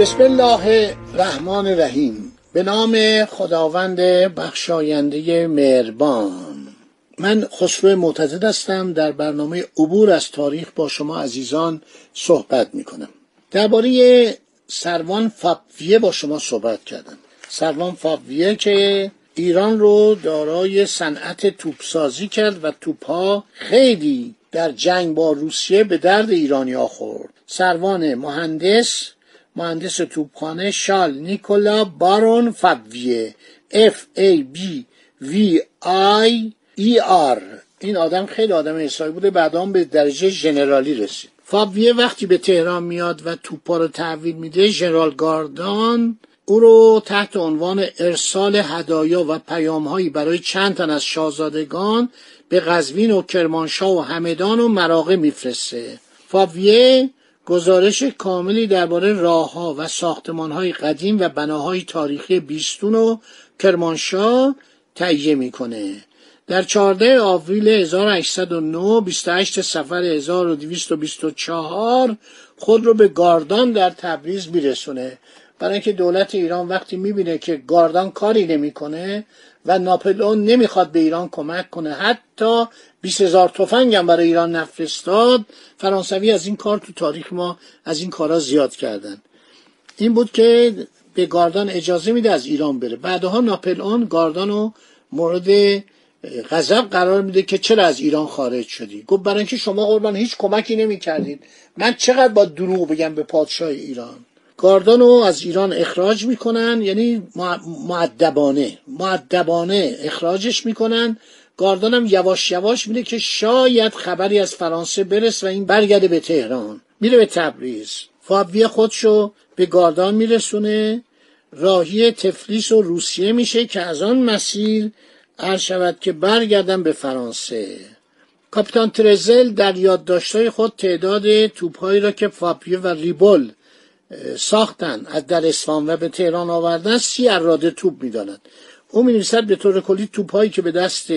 بسم الله الرحمن الرحیم. به نام خداوند بخشاینده مهربان. من خسرو معتزد هستم. در برنامه عبور از تاریخ با شما عزیزان صحبت می کنم درباره سروان فاویه با شما صحبت کردم. سروان فاویه که ایران رو دارای صنعت توپسازی کرد و توپها خیلی در جنگ با روسیه به درد ایرانی ها خورد. سروان مهندس مهندس توپخانه شال نیکولا بارون فاویه F A B V I E R. این آدم خیلی آدم حسابی بوده بعدا به درجه ژنرالی رسید. فاویه وقتی به تهران میاد و توپا رو تحویل میده ژنرال گاردان او رو تحت عنوان ارسال هدایا و پیامهایی برای چند تن از شاهزادگان به قزوین و کرمانشاه و همدان و مراغه میفرسته. فاویه گزارش کاملی درباره راهها و ساختمانهای قدیم و بناهای تاریخی بیستون و کرمانشاه تهیه می‌کنه. در 14 آوریل 1809 28 سفر 1224 خود رو به گاردان در تبریز میرسونه. برای اینکه دولت ایران وقتی می‌بینه که گاردان کاری نمی‌کنه و ناپلئون نمی‌خواد به ایران کمک کنه. حتی 20 هزار تفنگ هم برای ایران نفرستاد. فرانسوی از این کار تو تاریخ ما از این کارا زیاد کردن. این بود که به گاردان اجازه میده از ایران بره. بعدها ناپلئون گاردان رو مورد غضب قرار میده که چرا از ایران خارج شدی؟ گفت برای اینکه شما قربان هیچ کمکی نمی‌کردید. من چقدر با دروغ بگم به پادشاه ایران؟ گاردان رو از ایران اخراج می‌کنن یعنی معدبانه معدبانه اخراجش می‌کنن. گاردان هم یواش یواش میده که شاید خبری از فرانسه برس و این برگرده به تهران. میره به تبریز. فابیه خودشو به گاردان میرسونه. راهی تفلیس و روسیه میشه که از آن مسیر عرض شود که برگردن به فرانسه. کاپیتان ترزل در یادداشتهای خود تعداد توپهایی را که فاپیه و ریبل ساختن از در اصفهان و به تهران آوردن سی اراده توپ می‌داند؟ او می نویسد به طور کلی توپهایی که به دست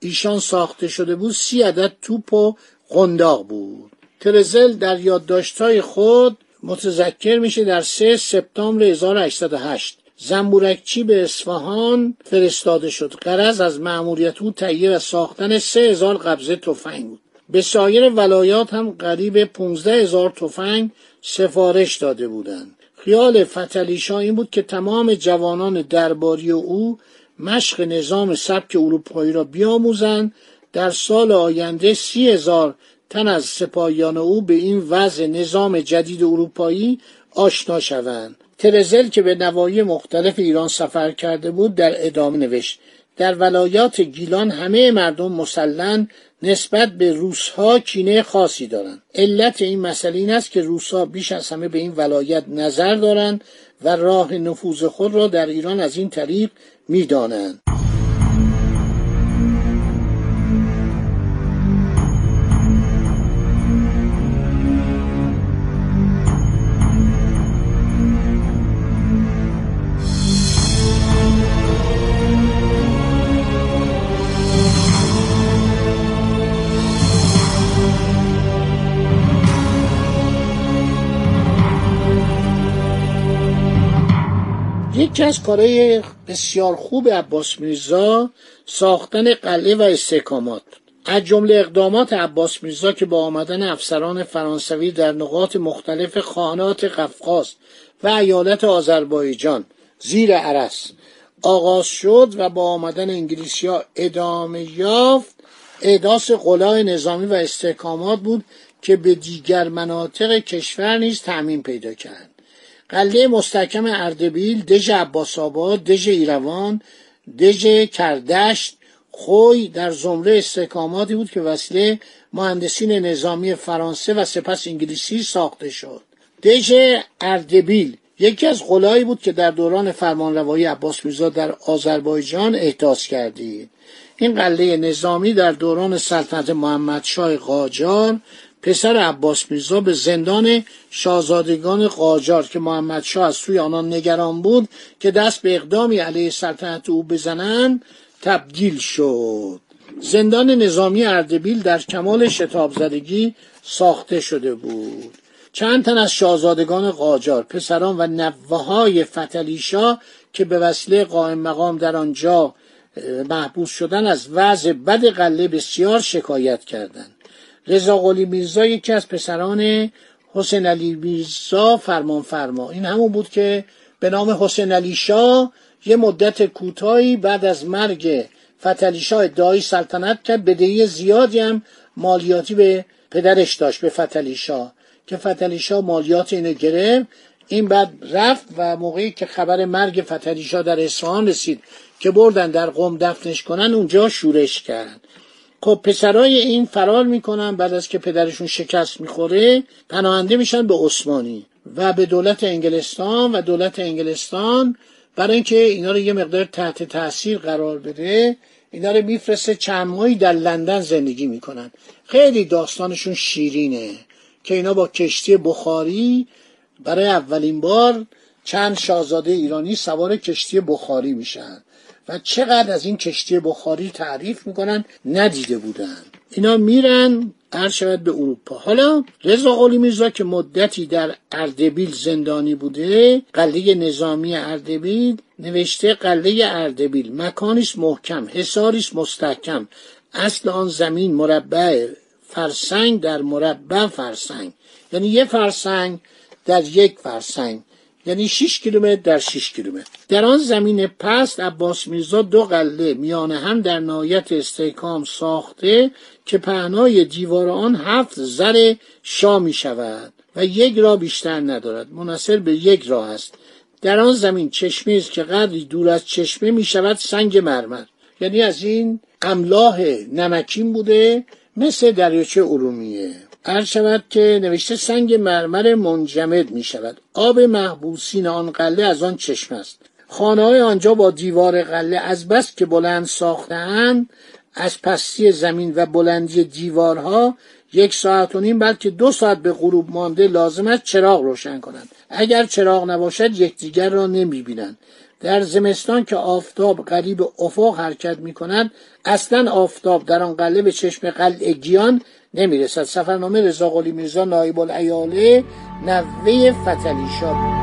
ایشان ساخته شده بود سی عدد توپ و قنداق بود. ترزل در یادداشتهای خود متذکر میشه در 3 سپتامبر 1808 زنبورکچی به اصفهان فرستاده شد؟ قرض از مأموریت او تهیه و ساختن سه هزار قبضه تفنگ بود. به سایر ولایات هم قریب 15 هزار تفنگ سفارش داده بودند. خیال فتلیشا این بود که تمام جوانان درباری او مشق نظام سبک اروپایی را بیاموزند. در سال آینده سی هزار تن از سپاهیان او به این وضع نظام جدید اروپایی آشنا شوند. ترزل که به نواحی مختلف ایران سفر کرده بود در ادامه نوشت. در ولایات گیلان همه مردم مسلن نسبت به روسها کینه خاصی دارند. علت این مسئله این است که روسها بیش از همه به این ولایت نظر دارند و راه نفوذ خود را در ایران از این طریق می‌دانند. یکی از کارهای بسیار خوب عباس میرزا ساختن قلعه و استحکامات. از جمله اقدامات عباس میرزا که با آمدن افسران فرانسوی در نقاط مختلف خانات قفقاز و ایالت آذربایجان زیر عرس آغاز شد و با آمدن انگلیسی ها ادامه یافت. احداث قلای نظامی و استحکامات بود که به دیگر مناطق کشور نیز تعمین پیدا کرد. قلعه مستحکم اردبیل دژ عباس آباد دژ ایروان دژ کردشت خوی در زمره استحکاماتی بود که وسیله مهندسین نظامی فرانسه و سپس انگلیسی ساخته شد. دژ اردبیل یکی از قلایی بود که در دوران فرمانروایی عباس میرزا در آذربایجان احداث کردید این قلعه نظامی در دوران سلطنت محمدشاه قاجار پسر عباس میرزا به زندان شاهزادگان قاجار که محمدشاه از سوی آنان نگران بود که دست به اقدامی علیه سلطنت او بزنند تبدیل شد. زندان نظامی اردبیل در کمال شتاب زدگی ساخته شده بود. چند تن از شاهزادگان قاجار پسران و نوه های فتلیشا که به وسیله قائم مقام در آنجا محبوس شدن از وضع بد قله بسیار شکایت کردند. رضا قلی میرزا یکی از پسران حسین علی میرزا فرمان فرما این همون بود که به نام حسین علی شاه یه مدت کوتاهی بعد از مرگ فتلی شاه ادعای سلطنت کرد. بدهی زیادی هم مالیاتی به پدرش داشت به فتلی شاه که فتلی شاه مالیات اینو گرفت. این بعد رفت و موقعی که خبر مرگ فتلی شاه در اصفهان رسید که بردن در قم دفنش کنن اونجا شورش کرد خب پسرای این فرار می‌کنن بعد از که پدرشون شکست می‌خوره پناهنده میشن به عثمانی و به دولت انگلستان و دولت انگلستان برای اینکه اینا رو یه مقدار تحت تاثیر قرار بده. اینا رو میفرسته چند ماهی در لندن زندگی می‌کنن. خیلی داستانشون شیرینه که اینا با کشتی بخاری برای اولین بار چند شاهزاده ایرانی سوار کشتی بخاری میشن. و چقدر از این کشتی بخاری تعریف می‌کنن ندیده بودن. اینا میرن عرض شود به اروپا. حالا رضا قلی میرزا که مدتی در اردبیل زندانی بوده قلعه نظامی اردبیل نوشته قلعه اردبیل. مکانیست محکم حصاریست مستحکم. اصل آن زمین مربع فرسنگ در مربع فرسنگ. یعنی یه فرسنگ در یک فرسنگ. یعنی 6 کیلومتر در 6 کیلومتر. در آن زمین پست عباس میرزا دو قله میان هم در نهایت استحکام ساخته که پهنای دیوار آن هفت زر شا می شود و یک راه بیشتر ندارد. منصر به یک راه است. در آن زمین چشمه است که قدری دور از چشمه می شود سنگ مرمر. یعنی از این املاح نمکین بوده مثل دریاچه ارومیه. عرض شود که نوشته سنگ مرمر منجمد می شود آب محبوسین آن قله از آن چشم است. خانه های آنجا با دیوار قله از بس که بلند ساختهاند از پستی زمین و بلندی دیوارها یک ساعت و نیم بلکه دو ساعت به غروب مانده لازم است چراغ روشن کنند. اگر چراغ نباشد یکدیگر را نمی بینند در زمستان که آفتاب قریب افق حرکت می کند اصلا آفتاب در آن قله به چشم قلعه گیان نمی‌رسد. سفرنامه رضا قلی میرزا نایب الایاله نوه فتلی شاه.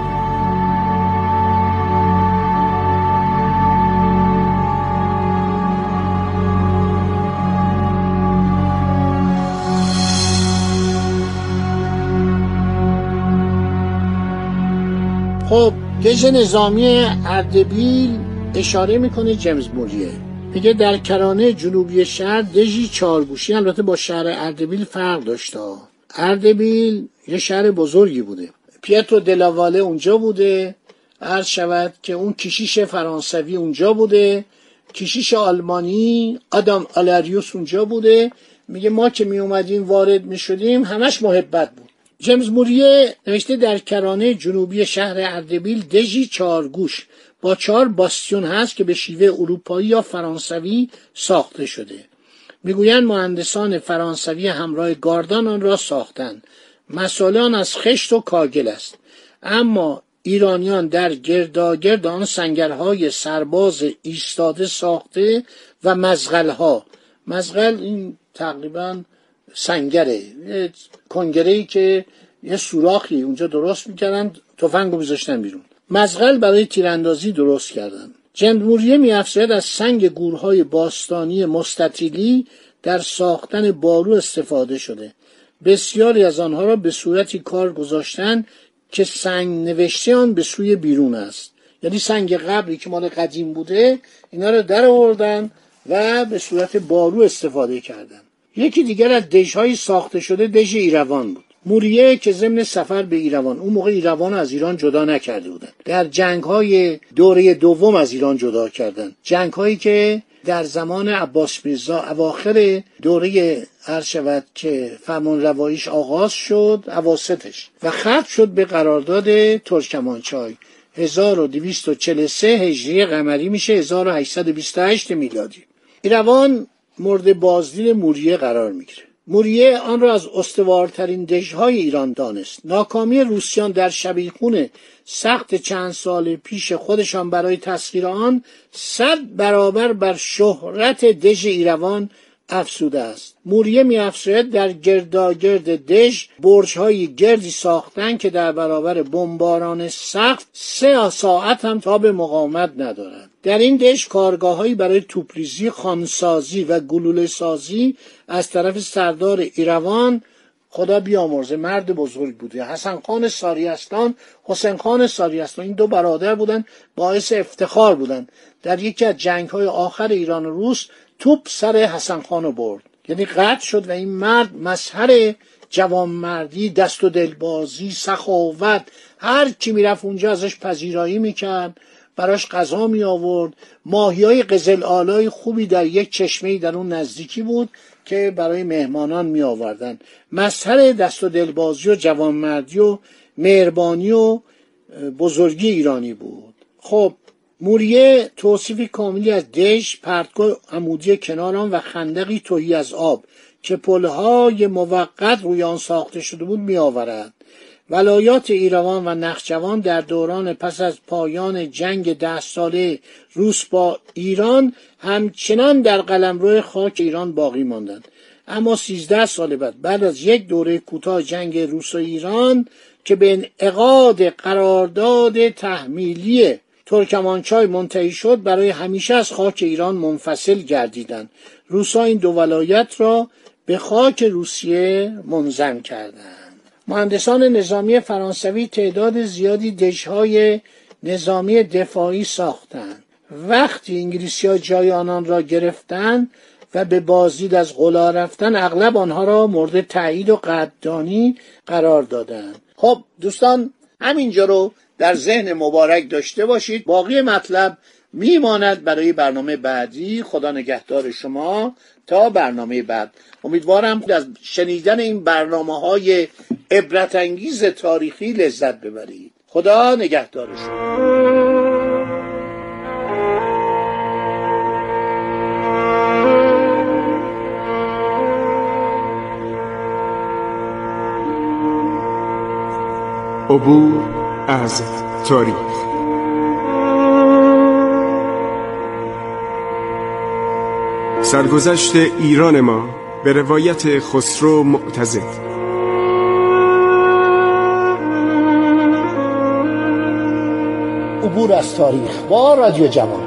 خب دژ نظامی اردبیل اشاره می‌کنه جیمز موریه میگه در کرانه جنوبی شهر دژی چارگوشی البته با شهر اردبیل فرق داشته. اردبیل یه شهر بزرگی بوده. پیترو دلاواله اونجا بوده. عرض شود که اون کشیش فرانسوی اونجا بوده. کشیش آلمانی آدام آلاریوس اونجا بوده. میگه ما که می اومدیم وارد می شدیم همش محبت بود. جیمز موریه نوشته در کرانه جنوبی شهر اردبیل دژی چارگوش با چهار باستیون هست که به شیوه اروپایی یا فرانسوی ساخته شده. می‌گویند مهندسان فرانسوی همراه گاردان آن را ساختند. مسالان از خشت و کاگل است. اما ایرانیان در گرداگرد آن سنگرهای سرباز ایستاده ساخته و مزغلها. مزغل این تقریبا سنگره. کنگره ای که یه سوراخی اونجا درست می‌کردن تفنگ رو میذاشتن بیرون. مزغل برای تیراندازی درست کردن. جندموریه میافزاید از سنگ گورهای باستانی مستطیلی در ساختن بارو استفاده شده. بسیاری از آنها را به صورتی کار گذاشتن که سنگ نوشته آن به سوی بیرون است. یعنی سنگ قبلی که مال قدیم بوده اینا رو در آوردن و به صورت بارو استفاده کردن. یکی دیگر از دژهای ساخته شده دژ ایروان بود. موریه که ضمن سفر به ایروان اون موقع ایروان از ایران جدا نکرده بودن. در جنگ های دوره دوم از ایران جدا کردن. جنگ هایی که در زمان عباس میرزا اواخر دوره هر شود که فرمان روایش آغاز شد عواستش و ختم شد به قرارداد ترکمانچای. 1243 هجری قمری میشه 1828 میلادی. ایروان مورد بازدید موریه قرار می‌گیره. موریه آن را از استوارترین دژهای ایران دانست. ناکامی روسیان در شبیخون سخت چند سال پیش خودشان برای تسخیر آن صد برابر بر شهرت دژ ایروان افسوده است. موریه می افسوید در گرداگرد دژ برجهایی گردی ساختن که در برابر بمباران سخت سه ساعت هم تا به مقاومت ندارد در این دژ کارگاههایی برای توپریزی خانسازی و گلوله سازی از طرف سردار ایروان خدا بیامرزه مرد بزرگ بوده. حسن خان ساریستان حسین خان ساریستان این دو برادر بودن باعث افتخار بودن. در یکی از جنگ های آخر ایران و روس توپ سر حسن خان برد. یعنی قطع شد و این مرد مظهر جوانمردی دست و دلبازی سخاوت هر کی می‌رفت اونجا ازش پذیرایی می‌کرد براش غذا می آورد ماهی های قزل آلای خوبی در یک چشمه در اون نزدیکی بود که برای مهمانان می آوردن مظهر دست و دلبازی و جوانمردی و مهربانی و بزرگی ایرانی بود. خب موریه توصیفی کاملی از دش پرتگاه عمودی کنار آن و خندقی توهی از آب که پلهای موقت روی آن ساخته شده بود می آورد. ولایات ایروان و نخجوان در دوران پس از پایان جنگ ده ساله روس با ایران همچنان در قلمرو خاک ایران باقی ماندند اما سیزده سال بعد بعد از یک دوره کوتاه جنگ روس و ایران که به انعقاد قرارداد تحمیلی ترکمانچای منتهی شد برای همیشه از خاک ایران منفصل گردیدند. روسا این دو ولایت را به خاک روسیه منظم کردند. مهندسان نظامی فرانسوی تعداد زیادی دژهای نظامی دفاعی ساختند. وقتی انگلیسی ها جای آنان را گرفتند و به بازدید از غلا رفتن اغلب آنها را مورد تایید و قدردانی قرار دادند. خب دوستان همینجا رو در ذهن مبارک داشته باشید. باقی مطلب میماند برای برنامه بعدی. خدا نگهدار شما تا برنامه بعد. امیدوارم از شنیدن این برنامه های عبرت انگیز تاریخی لذت ببرید. خدا نگهدار شما. عبور از تاریخ. سرگذشت ایران ما به روایت خسرو معتزد. عبور از تاریخ با رادیو جوان.